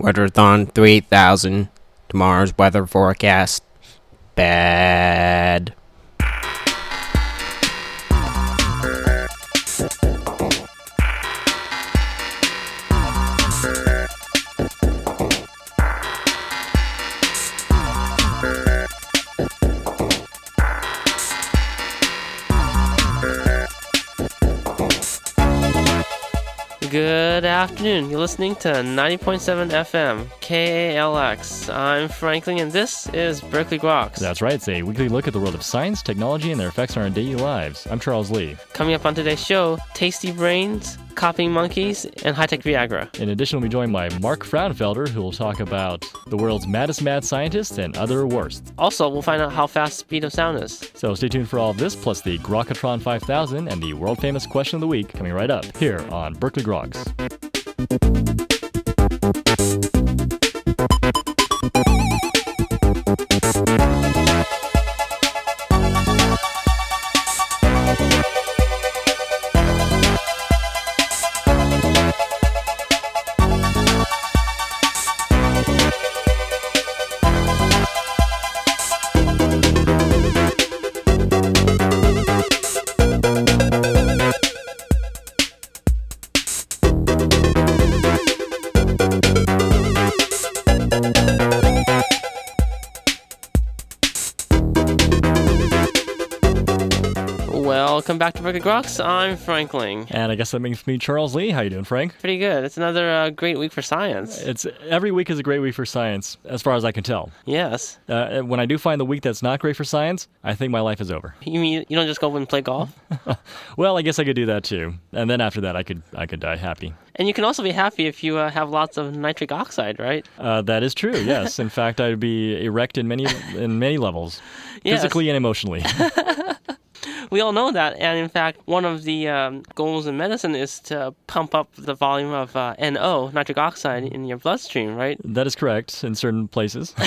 Weatherthon 3000. Tomorrow's weather forecast. Bad. Good afternoon. You're listening to 90.7 FM, KALX. I'm Frank Ling, and this is Berkeley Groks. That's right. It's a weekly look at the world of science, technology, and their effects on our daily lives. I'm Charles Lee. Coming up on today's show, Tasty Brains, Copying Monkeys, and High Tech Viagra. In addition, we'll be joined by Mark Frauenfelder, who will talk about the world's maddest mad scientists and other worst. Also, we'll find out how fast speed of sound is. So stay tuned for all of this, plus the Grokatron 5000 and the world famous question of the week coming right up here on Berkeley Groks. Welcome back to Berkeley Groks. I'm Frank Ling. And I guess that makes me Charles Lee. How you doing, Frank? Pretty good. It's another uh, great week for science. It's every week is a great week for science, as far as I can tell. Yes. Uh, when I do find the week that's not great for science, I think my life is over. You mean you don't just go and play golf? Well, I guess I could do that too, and then after that, I could I could die happy. and you can also be happy if you uh, have lots of nitric oxide, right? Uh, that is true. Yes, in fact, I'd be erect in many in many levels, Yes. physically and emotionally. We all know that, and in fact, one of the um, goals in medicine is to pump up the volume of uh, NO, nitric oxide, in your bloodstream, right? that is correct in certain places.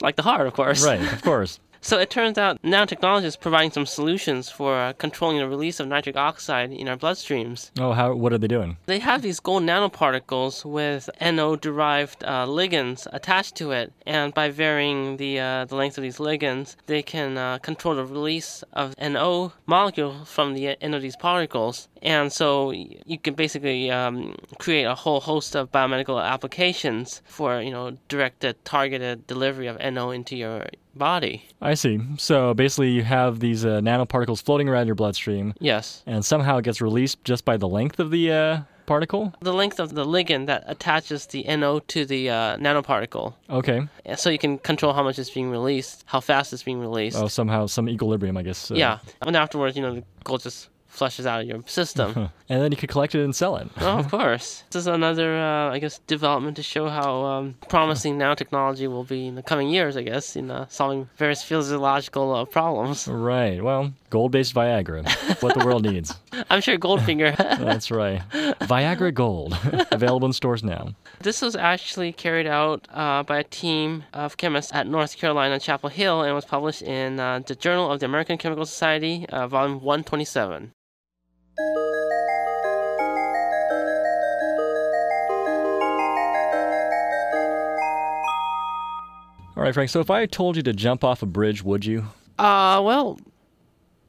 Like the heart, of course. right, of course. So it turns out now technology is providing some solutions for uh, controlling the release of nitric oxide in our bloodstreams. Oh, how? What are they doing? They have these gold nanoparticles with NO-derived uh, ligands attached to it, and by varying the uh, the length of these ligands, they can uh, control the release of NO molecule from the end of these particles. And so you can basically um, create a whole host of biomedical applications for you know directed, targeted delivery of NO into your body. I see. So basically, you have these uh, nanoparticles floating around your bloodstream, Yes. and somehow it gets released just by the length of the uh, particle. The length of the ligand that attaches the NO to the uh, nanoparticle. Okay. So you can control how much is being released, how fast it's being released. Oh, somehow some equilibrium, I guess. uh, yeah. And afterwards, you know, the gold just flushes out of your system. And then you could collect it and sell it. oh, of course. This is another, uh, I guess, development to show how um, promising nanotechnology will be in the coming years, I guess, in uh, solving various physiological uh, problems. Right. Well, gold-based Viagra. What the world needs. I'm sure Goldfinger. That's right. Viagra Gold, available in stores now. This was actually carried out uh, by a team of chemists at North Carolina Chapel Hill and was published in uh, the Journal of the American Chemical Society, uh, volume 127. All right, Frank. So if I told you to jump off a bridge, would you? Uh, well,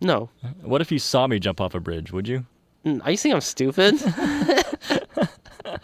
no. What if you saw me jump off a bridge? Would you? Mm, Are you saying I'm stupid?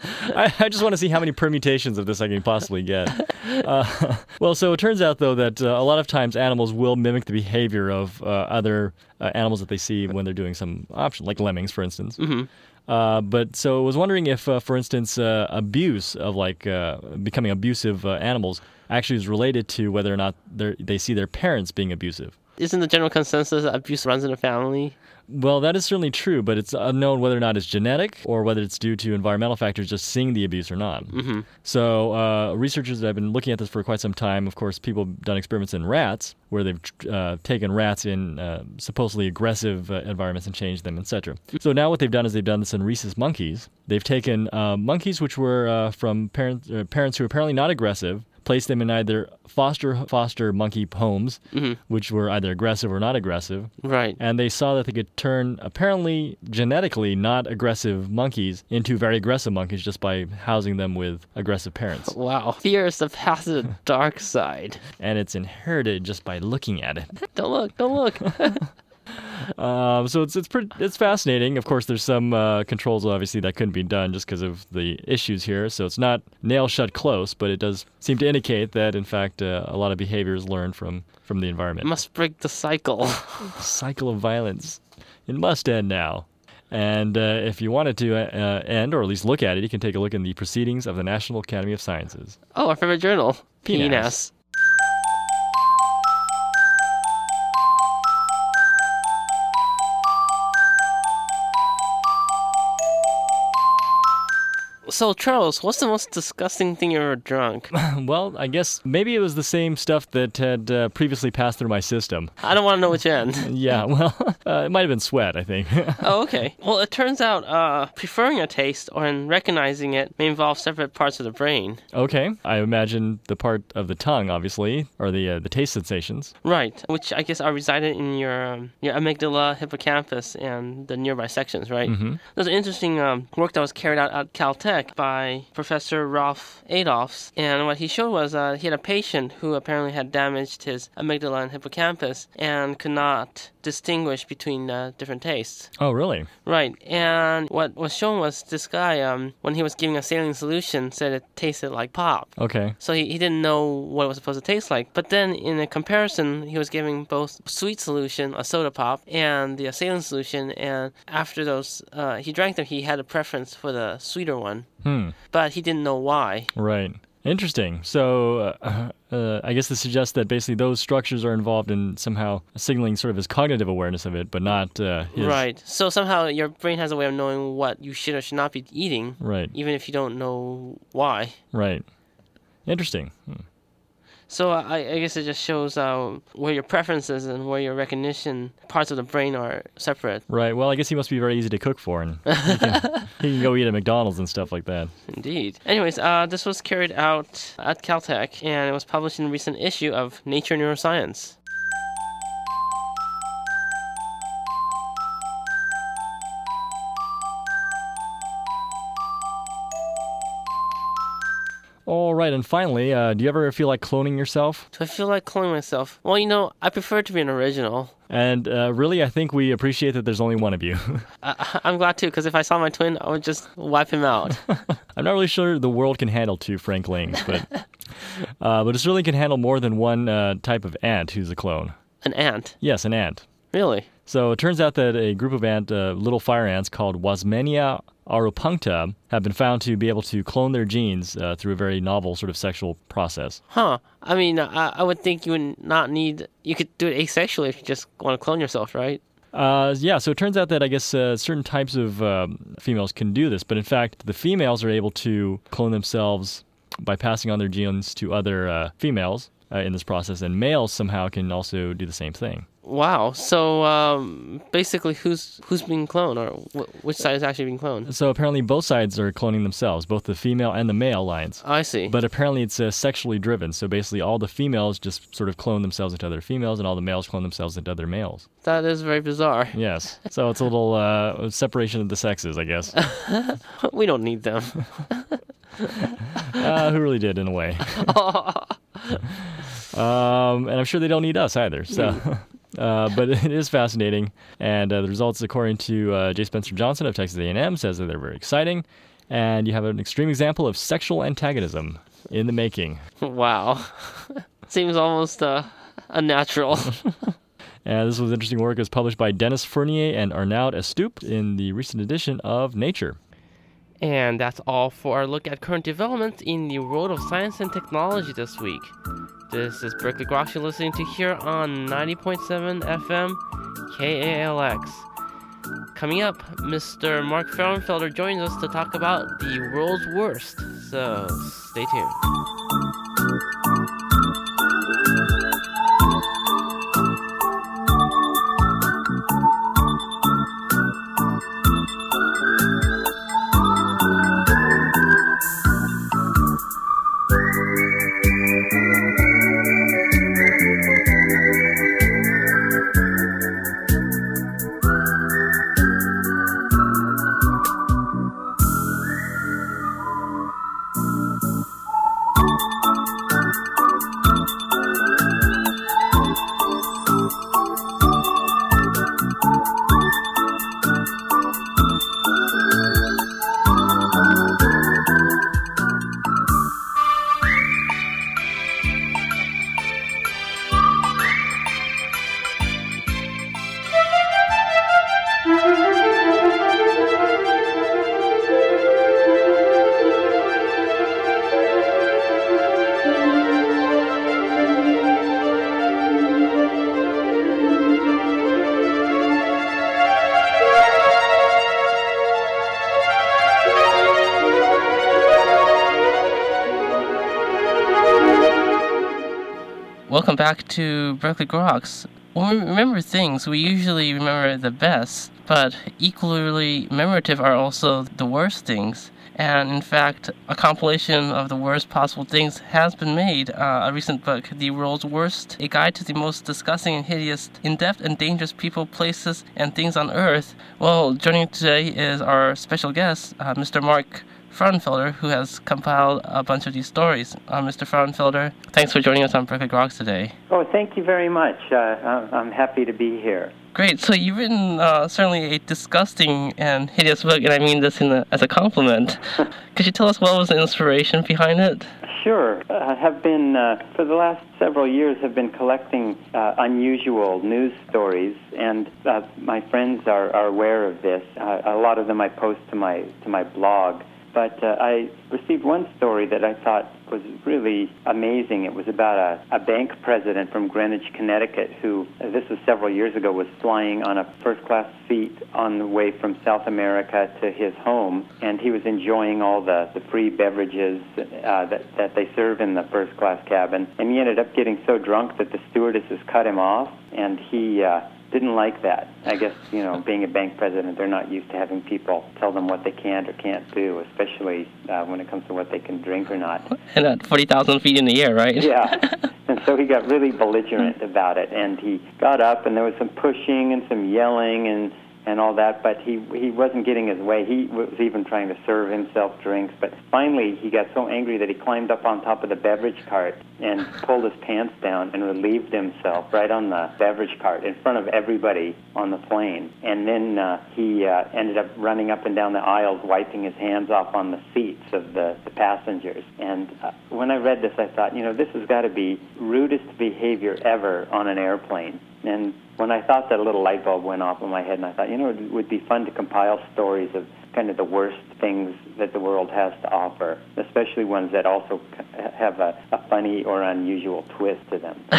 I, I just want to see how many permutations of this I can possibly get. Uh, well, so it turns out, though, that uh, a lot of times animals will mimic the behavior of uh, other uh, animals that they see when they're doing some option, like lemmings, for instance. Mhm. Uh, but so I was wondering if, uh, for instance, uh, abuse of like uh, becoming abusive uh, animals actually is related to whether or not they see their parents being abusive. Isn't the general consensus that abuse runs in the family? Well, that is certainly true, but it's unknown whether or not it's genetic or whether it's due to environmental factors just seeing the abuse or not. Mm-hmm. So, uh, researchers that have been looking at this for quite some time, of course, people have done experiments in rats where they've uh, taken rats in uh, supposedly aggressive uh, environments and changed them, etc. So, now what they've done is they've done this in rhesus monkeys. They've taken uh, monkeys which were uh, from parents, uh, parents who were apparently not aggressive, placed them in either foster foster monkey homes, mm-hmm. which were either aggressive or not aggressive, Right. and they saw that they could turn apparently genetically not aggressive monkeys into very aggressive monkeys just by housing them with aggressive parents. Wow. Fear is the path to the dark side. And it's inherited just by looking at it. Don't look. Don't look. Um, so it's it's pretty it's fascinating. Of course, there's some uh, controls obviously that couldn't be done just because of the issues here. So it's not nail shut close, but it does seem to indicate that in fact uh, a lot of behaviors learned from from the environment. Must break the cycle. cycle of violence. It must end now. And uh, if you wanted to uh, end, or at least look at it, you can take a look in the Proceedings of the National Academy of Sciences. Oh, our favorite journal. PNAS. PNAS. So, Charles, what's the most disgusting thing you ever drunk? well, I guess maybe it was the same stuff that had uh, previously passed through my system. I don't want to know which end. Yeah, well, uh, it might have been sweat, I think. Oh, okay. Well, it turns out uh, preferring a taste or in recognizing it may involve separate parts of the brain. okay, I imagine the part of the tongue, obviously, or the uh, the taste sensations. Right, which I guess are resided in your um, your amygdala, hippocampus, and the nearby sections, right? Mm-hmm. There's an interesting um, work that was carried out at Caltech by Professor Ralph Adolphs, and what he showed was uh, he had a patient who apparently had damaged his amygdala and hippocampus and could not distinguish between uh, different tastes. Oh, really? Right, and what was shown was this guy, um, when he was giving a saline solution, said it tasted like pop. Okay. So he, he didn't know what it was supposed to taste like. But then in a comparison, he was giving both sweet solution, a soda pop, and the saline solution. And after those, uh, he drank them, he had a preference for the sweeter one. Hmm. But he didn't know why. Right. Interesting. So, uh, uh, I guess this suggests that basically those structures are involved in somehow signaling sort of his cognitive awareness of it, but not uh, his. Right. So somehow your brain has a way of knowing what you should or should not be eating, Right. even if you don't know why. Right. Interesting. Hmm. So I, I guess it just shows uh, where your preferences and where your recognition parts of the brain are separate. Right. Well, I guess he must be very easy to cook for, and he can, he can go eat at McDonald's and stuff like that. Indeed. Anyways, uh, this was carried out at Caltech and it was published in a recent issue of Nature Neuroscience. All right, and finally, uh, do you ever feel like cloning yourself? Do I feel like cloning myself? Well, you know, I prefer to be an original. And uh, really, I think we appreciate that there's only one of you. I, I'm glad too, because if I saw my twin, I would just wipe him out. I'm not really sure the world can handle two Frank Lings, but uh, but it certainly can handle more than one uh, type of ant who's a clone. an ant. Yes, an ant. Really? So it turns out that a group of ant, uh, little fire ants called Wasmannia auropunctata, have been found to be able to clone their genes uh, through a very novel sort of sexual process. Huh. I mean, I, I would think you would not need. You could do it asexually if you just want to clone yourself, right? Uh, yeah, so it turns out that I guess uh, certain types of um, females can do this, but in fact, the females are able to clone themselves by passing on their genes to other uh, females uh, in this process, and males somehow can also do the same thing. Wow. So um, basically, who's who's being cloned, or wh- which side is actually being cloned? So apparently, both sides are cloning themselves, both the female and the male lines. I see. But apparently, it's uh, sexually driven. So basically, all the females just sort of clone themselves into other females, and all the males clone themselves into other males. that is very bizarre. Yes. So it's a little uh, separation of the sexes, I guess. we don't need them. Uh, who really did, in a way. um, and I'm sure they don't need us either. So. Uh, but it is fascinating, and uh, the results, according to uh, J. Spencer Johnson of Texas A&M, says that they're very exciting, and you have an extreme example of sexual antagonism in the making. wow. Seems almost uh, unnatural. And this was interesting work. It was published by Dennis Fournier and Arnaud Estoup in the recent edition of Nature. And that's all for our look at current developments in the world of science and technology this week. This is Berkeley Groks you're listening to here on 90.7 FM KALX. Coming up, Mr. Mark Frauenfelder joins us to talk about the world's worst. So stay tuned. Back to Berkeley Groks. When we remember things, we usually remember the best, but equally memorative are also the worst things. And in fact, a compilation of the worst possible things has been made. Uh, a recent book, The World's Worst, a guide to the most disgusting and hideous, in depth and dangerous people, places, and things on Earth. Well, joining today is our special guest, uh, Mr. Mark Frauenfelder, who has compiled a bunch of these stories. Uh, Mr. Frauenfelder, thanks for joining us on Berkeley Groks today. Oh, thank you very much. Uh, I'm happy to be here. Great. So you've written uh, certainly a disgusting and hideous book, and I mean this a, as a compliment. Could you tell us what was the inspiration behind it? Sure. I have been, uh, for the last several years, have been collecting uh, unusual news stories, and uh, my friends are, are aware of this. Uh, a lot of them I post to my to my blog. But uh, I received one story that I thought was really amazing. It was about a, a bank president from Greenwich, Connecticut, who, uh, this was several years ago, was flying on a first class seat on the way from South America to his home, and he was enjoying all the, the free beverages uh, that, that they serve in the first class cabin. And he ended up getting so drunk that the stewardesses cut him off, and he uh, didn't like that. I guess, you know, being a bank president, they're not used to having people tell them what they can't or can't do, especially uh, when it comes to what they can drink or not. And at 40,000 feet in the air, right? yeah. And so he got really belligerent about it, and he got up, and there was some pushing and some yelling, and and all that, but he he wasn't getting his way. He was even trying to serve himself drinks, but finally he got so angry that he climbed up on top of the beverage cart and pulled his pants down and relieved himself right on the beverage cart in front of everybody on the plane. And then uh, he uh, ended up running up and down the aisles, wiping his hands off on the seats of the, the passengers. And uh, when I read this, I thought, you know, this has got to be rudest behavior ever on an airplane. And when I thought that, a little light bulb went off in my head, and I thought, you know, it would be fun to compile stories of kind of the worst things that the world has to offer, especially ones that also have a, a funny or unusual twist to them.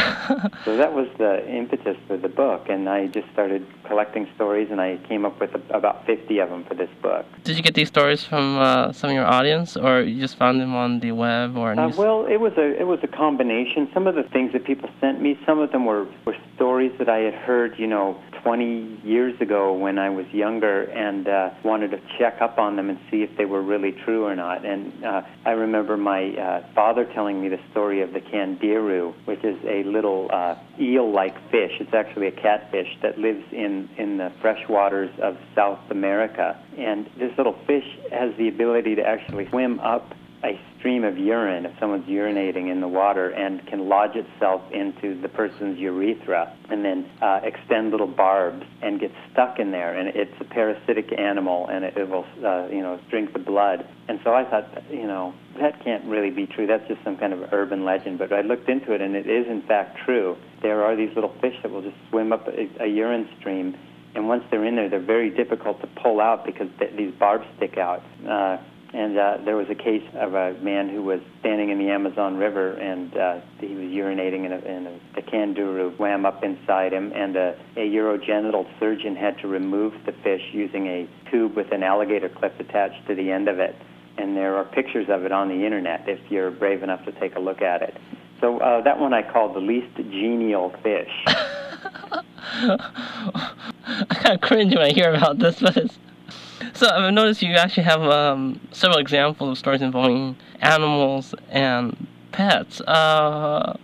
so that was the impetus for the book, and I just started collecting stories, and I came up with a, about 50 of them for this book. Did you get these stories from uh, some of your audience, or you just found them on the web or? Uh, well, it was a it was a combination. Some of the things that people sent me, some of them were were stories that I had heard, you know, 20 years ago when I was younger and uh, wanted to check up on them and see if they were really true or not. And uh, I remember my uh, father telling me the story of the candiru, which is a little uh, eel-like fish. It's actually a catfish that lives in, in the fresh waters of South America. And this little fish has the ability to actually swim up a stream of urine if someone's urinating in the water and can lodge itself into the person's urethra and then uh, extend little barbs and get stuck in there. And it's a parasitic animal and it, it will, uh, you know, drink the blood. And so I thought, you know, that can't really be true. That's just some kind of urban legend. But I looked into it and it is in fact true. There are these little fish that will just swim up a, a urine stream and once they're in there, they're very difficult to pull out because th- these barbs stick out. Uh, and uh, there was a case of a man who was standing in the Amazon River, and uh, he was urinating, and, a, and a, the candiru swam up inside him, and a, a urogenital surgeon had to remove the fish using a tube with an alligator clip attached to the end of it. And there are pictures of it on the internet if you're brave enough to take a look at it. So uh, that one I call the least genial fish. I kind of cringe when I hear about this, but it's so I've noticed you actually have um, several examples of stories involving animals and pets. Uh,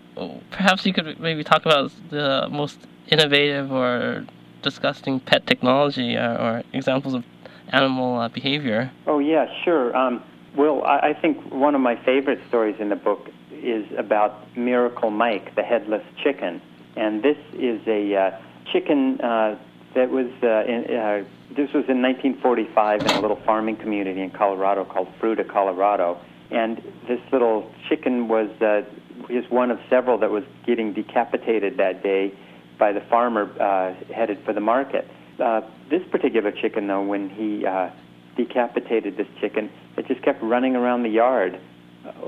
perhaps you could maybe talk about the most innovative or disgusting pet technology or, or examples of animal uh, behavior. Oh yeah, sure. Um, well, I, I think one of my favorite stories in the book is about Miracle Mike, the headless chicken, and this is a uh, chicken uh, that was uh, in, uh, this was in 1945 in a little farming community in Colorado called Fruita, Colorado. And this little chicken was uh, just one of several that was getting decapitated that day by the farmer uh, headed for the market. Uh, this particular chicken, though, when he uh, decapitated this chicken, it just kept running around the yard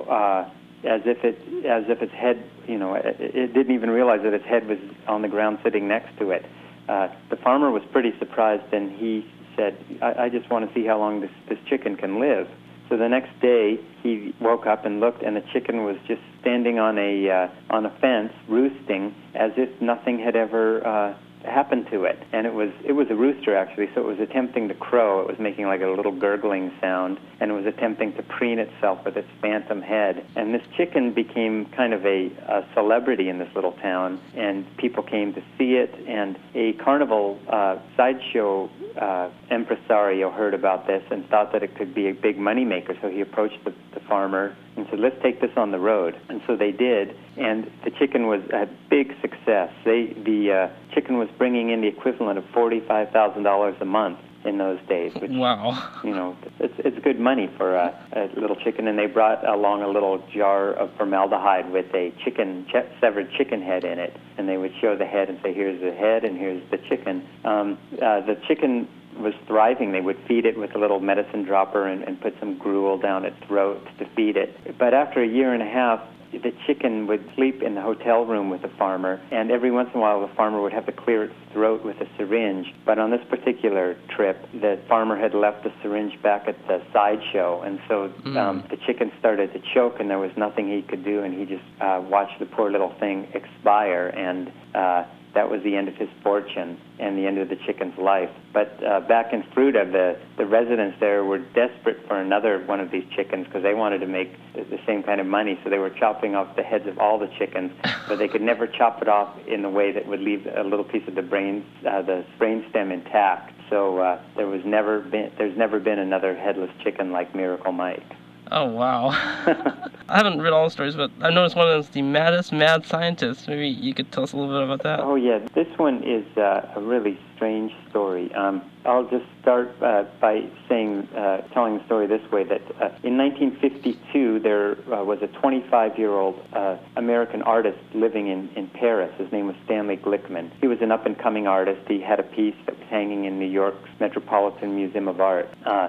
uh, as if it as if its head, you know, it, it didn't even realize that its head was on the ground sitting next to it uh, the farmer was pretty surprised, and he said, I, I just want to see how long this, this chicken can live. So the next day, he woke up and looked, and the chicken was just standing on a uh, on a fence, roosting, as if nothing had ever uh, happened to it. And it was it was a rooster actually, so it was attempting to crow. It was making like a little gurgling sound, and it was attempting to preen itself with its phantom head. And this chicken became kind of a, a celebrity in this little town, and people came to see it. And a carnival uh, sideshow uh, impresario heard about this and thought that it could be a big moneymaker. So he approached the, the farmer and said, "Let's take this on the road." And so they did, and the chicken was a big success. They the uh, chicken was bringing in the equivalent of forty-five thousand dollars a month in those days. Which, Wow. You know, it's it's good money for a, a little chicken. And they brought along a little jar of formaldehyde with a chicken ch- severed chicken head in it, and they would show the head and say, "Here's the head, and here's the chicken." Um, uh, the chicken was thriving. They would feed it with a little medicine dropper and, and put some gruel down its throat to feed it. But after a year and a half, the chicken would sleep in the hotel room with the farmer, and every once in a while the farmer would have to clear its throat with a syringe. But on this particular trip, the farmer had left the syringe back at the sideshow, and so um, the chicken started to choke, and there was nothing he could do, and he just uh, watched the poor little thing expire, and uh, that was the end of his fortune and the end of the chicken's life. But uh, back in Fruita, the, the residents there were desperate for another one of these chickens because they wanted to make the, the same kind of money. So they were chopping off the heads of all the chickens, but they could never chop it off in a way that would leave a little piece of the brain, uh, the brain stem intact. So uh, there was never been, there's never been another headless chicken like Miracle Mike. Oh wow. I haven't read all the stories, but I noticed one of them is the maddest mad scientist. Maybe you could tell us a little bit about that. Oh yeah, this one is uh, a really strange story. Um, I'll just start uh, by saying, uh, telling the story this way: that uh, in 1952 there uh, was a 25-year-old uh, American artist living in in Paris. His name was Stanley Glickman. He was an up-and-coming artist. He had a piece that was hanging in New York's Metropolitan Museum of Art. Uh,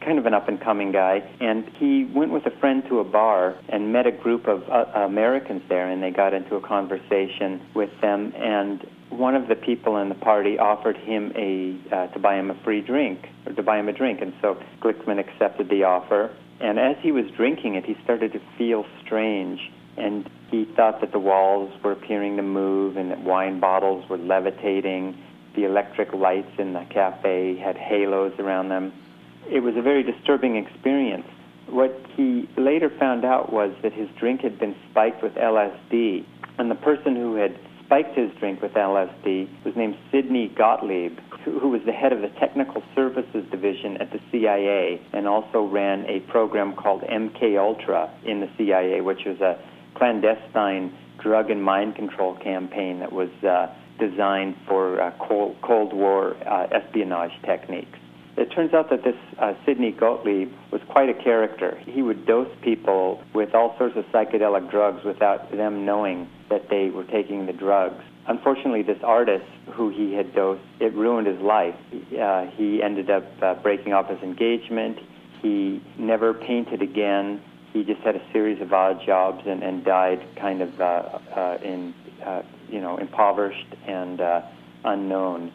kind of an up-and-coming guy, and he went with a friend to a bar and met a group of Americans there, and they got into a conversation with them and one of the people in the party offered him a uh, to buy him a free drink or to buy him a drink, and so Glickman accepted the offer. And as he was drinking it, he started to feel strange, and he thought that the walls were appearing to move, and that wine bottles were levitating. The electric lights in the cafe had halos around them. It was a very disturbing experience. What he later found out was that his drink had been spiked with LSD, and the person who had spiked his drink with LSD was named Sidney Gottlieb, who, was the head of the Technical Services Division at the CIA and also ran a program called MK Ultra in the CIA, which was a clandestine drug and mind control campaign that was uh, designed for uh, Cold, Cold War uh, espionage techniques. It turns out that this uh, Sidney Gottlieb was quite a character. He would dose people with all sorts of psychedelic drugs without them knowing that they were taking the drugs. Unfortunately, this artist who he had dosed, it ruined his life. Uh, he ended up uh, breaking off his engagement. He never painted again. He just had a series of odd jobs and, and died kind of uh, uh, in, uh, you know, impoverished and uh, unknown.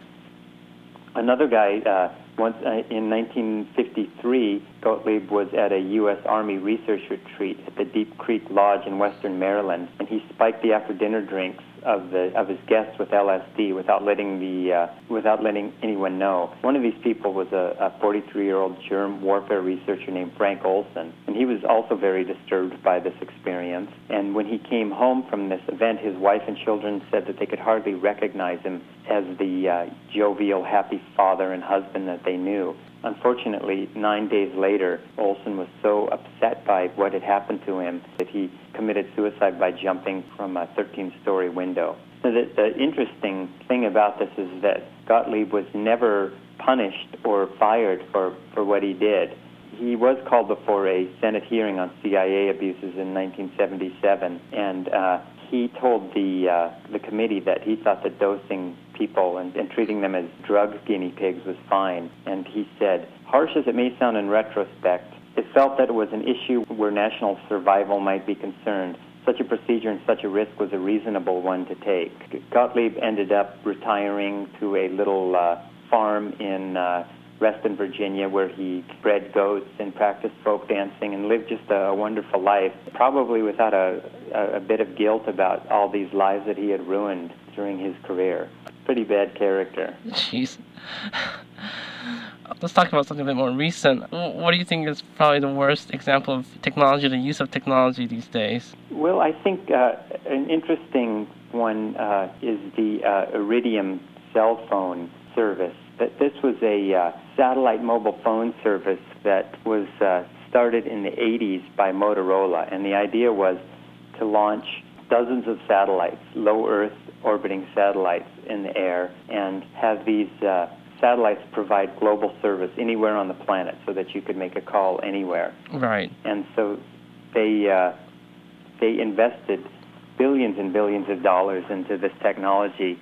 Another guy, uh, once uh, in 1953, Gottlieb was at a U.S. Army research retreat at the Deep Creek Lodge in western Maryland, and he spiked the after-dinner drinks of the of his guests with LSD without letting the uh, without letting anyone know. One of these people was a 43-year-old germ warfare researcher named Frank Olson, and he was also very disturbed by this experience. And when he came home from this event, his wife and children said that they could hardly recognize him as the uh, jovial, happy father and husband that they knew. Unfortunately, nine days later, Olson was so upset by what had happened to him that he committed suicide by jumping from a 13 story window. So the, the interesting thing about this is that Gottlieb was never punished or fired for, for what he did. He was called before a Senate hearing on CIA abuses in 1977, and uh, he told the uh, the committee that he thought that dosing people and, and treating them as drug guinea pigs was fine. And he said, harsh as it may sound in retrospect, it felt that it was an issue where national survival might be concerned. Such a procedure and such a risk was a reasonable one to take. Gottlieb ended up retiring to a little uh, farm in uh, Reston, Virginia, where he bred goats and practiced folk dancing and lived just a, wonderful life, probably without a, a, a bit of guilt about all these lives that he had ruined during his career. Pretty bad character. Jeez. Let's talk about something a bit more recent. What do you think is probably the worst example of technology, the use of technology these days? Well, I think uh, an interesting one uh, is the uh, Iridium cell phone service. That this was a uh, satellite mobile phone service that was uh, started in the 80s by Motorola, and the idea was to launch dozens of satellites, low Earth orbiting satellites in the air, and have these uh, satellites provide global service anywhere on the planet, so that you could make a call anywhere. Right. And so they uh, they invested billions and billions of dollars into this technology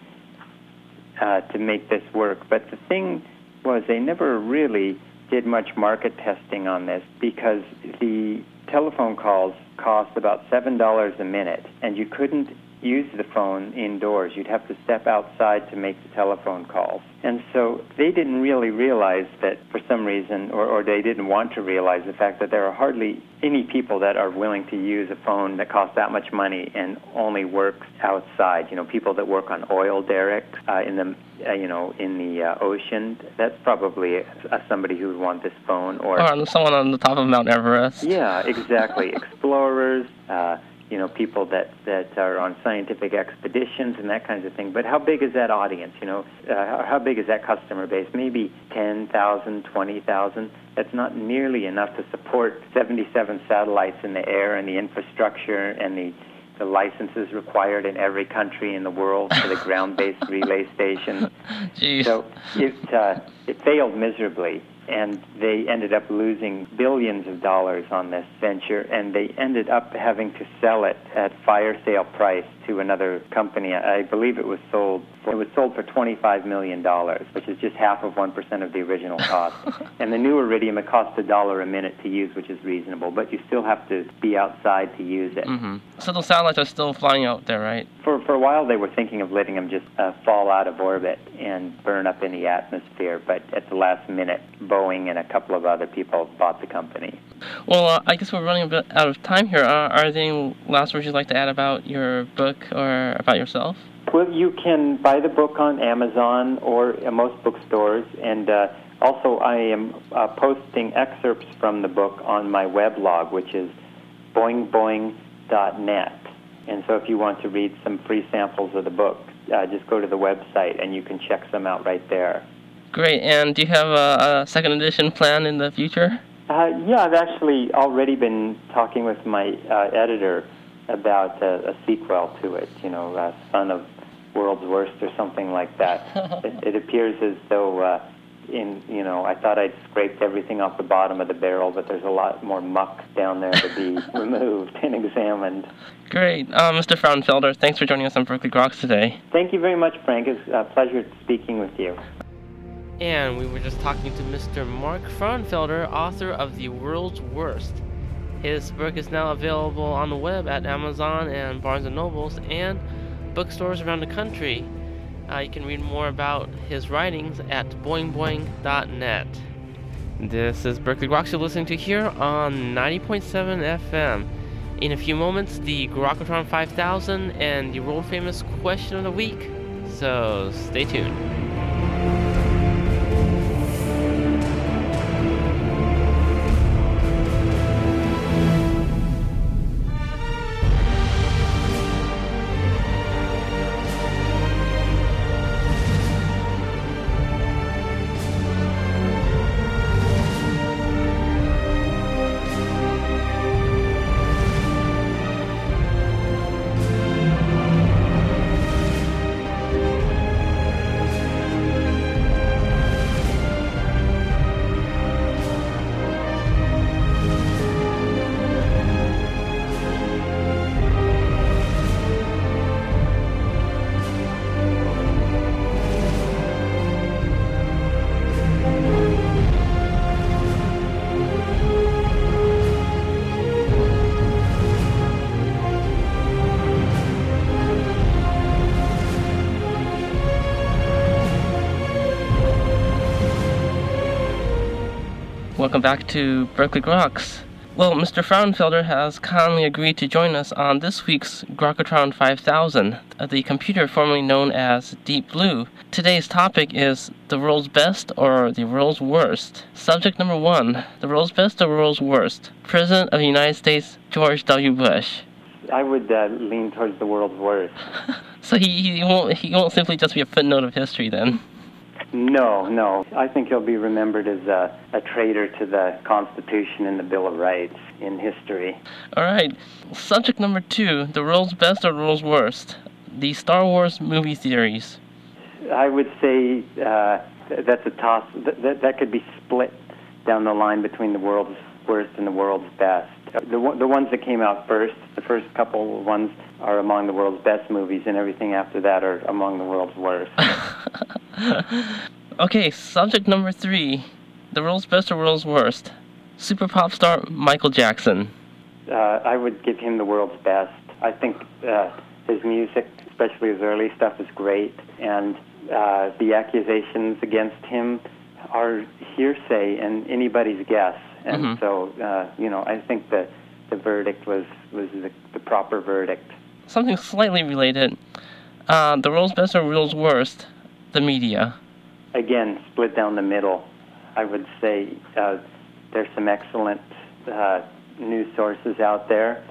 uh, to make this work. But the thing was, they never really did much market testing on this because the telephone calls cost about seven dollars a minute, and you couldn't use the phone indoors. You'd have to step outside to make the telephone calls. And so they didn't really realize that for some reason, or, or they didn't want to realize the fact that there are hardly any people that are willing to use a phone that costs that much money and only works outside. You know, people that work on oil derricks uh, in the, uh, you know, in the uh, ocean. That's probably uh, somebody who would want this phone. Or, or someone on the top of Mount Everest. Yeah, exactly. Explorers. Uh, you know, people that, that are on scientific expeditions and that kind of thing. But how big is that audience? You know, uh, how, how big is that customer base? Maybe 10,000, 20,000. That's not nearly enough to support 77 satellites in the air and the infrastructure and the the licenses required in every country in the world for the ground-based relay station. Jeez. So it uh, it failed miserably and they ended up losing billions of dollars on this venture, and they ended up having to sell it at fire sale price to another company. I believe it was sold. It was sold for twenty-five million dollars, which is just half of one percent of the original cost. and the new Iridium, it costs a dollar a minute to use, which is reasonable, but you still have to be outside to use it. Mm-hmm. So those satellites are still flying out there, right? For for a while, they were thinking of letting them just uh, fall out of orbit and burn up in the atmosphere, but at the last minute, Boeing and a couple of other people bought the company. Well, uh, I guess we're running a bit out of time here. Uh, are there any last words you'd like to add about your book or about yourself? Well, you can buy the book on Amazon or most bookstores, and uh, also I am uh, posting excerpts from the book on my weblog, which is boingboing.net. And so if you want to read some free samples of the book, uh, just go to the website and you can check some out right there. Great. And do you have a, a second edition plan in the future? Uh, yeah, I've actually already been talking with my uh, editor about a, a, sequel to it. You know, uh, Son of World's Worst or something like that. it, it, appears as though, uh, in you know, I thought I'd scraped everything off the bottom of the barrel, but there's a lot more muck down there to be removed and examined. Great, uh, Mr. Frauenfelder. Thanks for joining us on Berkeley Groks today. Thank you very much, Frank. It's a pleasure speaking with you. And we were just talking to Mr. Mark Frauenfelder, author of The World's Worst. His book is now available on the web at Amazon and Barnes & Nobles and bookstores around the country. Uh, you can read more about his writings at boingboing.net. This is Berkeley Groks you're listening to here on 90.7 FM. In a few moments, the Grokatron 5000 and the world famous question of the week. So stay tuned. Welcome back to Berkeley Groks. Well, Mr. Frauenfelder has kindly agreed to join us on this week's Grokatron 5000, uh, the computer formerly known as Deep Blue. Today's topic is the world's best or the world's worst. Subject number one the world's best or the world's worst. President of the United States, George W. Bush. I would uh, lean towards the world's worst. So he, he won't he won't simply just be a footnote of history then. No, no. I think he'll be remembered as a, a traitor to the Constitution and the Bill of Rights in history. All right. Subject number two: the world's best or world's worst. The Star Wars movie series. I would say uh, th- that's a toss. Th- that that could be split down the line between the world's worst and the world's best. The the ones that came out first, the first couple ones are among the world's best movies, and everything after that are among the world's worst. Okay. Subject number three: the world's best or world's worst. Super pop star Michael Jackson. uh, I would give him the world's best. I think uh, his music, especially his early stuff, is great, and uh, the accusations against him are hearsay and anybody's guess. And Mhm. so, uh, you know, I think that the verdict was was the, the proper verdict. Something slightly related. Uh, the world's best or world's worst. The media. Again, split down the middle. I would say uh, there's some excellent uh, news sources out there,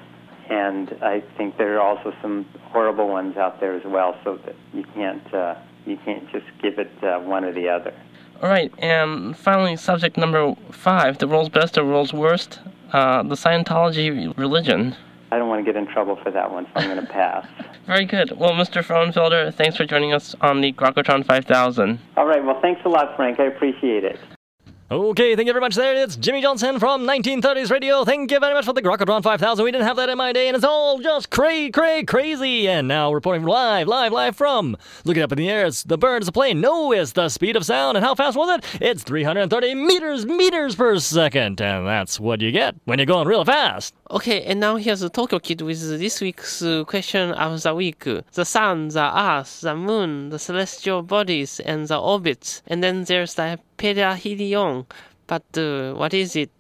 and I think there are also some horrible ones out there as well. So that you can't uh, you can't just give it uh, one or the other. All right, and finally, subject number five: the world's best or world's worst. Uh, the Scientology religion. I don't want to get in trouble for that one, so I'm going to pass. Very good. Well, Mr. Frauenfelder, thanks for joining us on the Grokatron 5000. All right. Well, thanks a lot, Frank. I appreciate it. Okay, thank you very much there. It's Jimmy Johnson from 1930s Radio. Thank you very much for the Grokatron 5000. We didn't have that in my day, and it's all just cray, cray, crazy. And now reporting live, live, live from. Look it up in the air. It's the bird, it's a plane. No, it's the speed of sound. And how fast was it? It's 330 meters, meters per second. And that's what you get when you're going real fast. Okay, and now here's the Tokyo Kid with this week's uh, question of the week. The sun, the earth, the moon, the celestial bodies, and the orbits. And then there's the perihelion. But uh, what is it?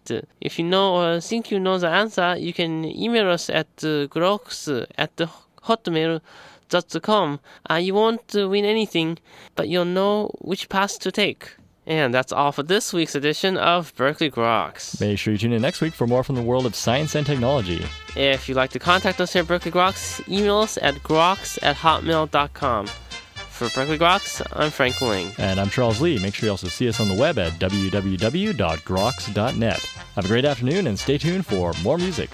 If you know or think you know the answer, you can email us at uh, groks at hotmail.com. Uh, you won't uh, win anything, but you'll know which path to take. And that's all for this week's edition of Berkeley Groks. Make sure you tune in next week for more from the world of science and technology. If you'd like to contact us here at Berkeley Groks, email us at groks at hotmail.com. For Berkeley Groks, I'm Frank Ling. And I'm Charles Lee. Make sure you also see us on the web at www.groks.net. Have a great afternoon and stay tuned for more music.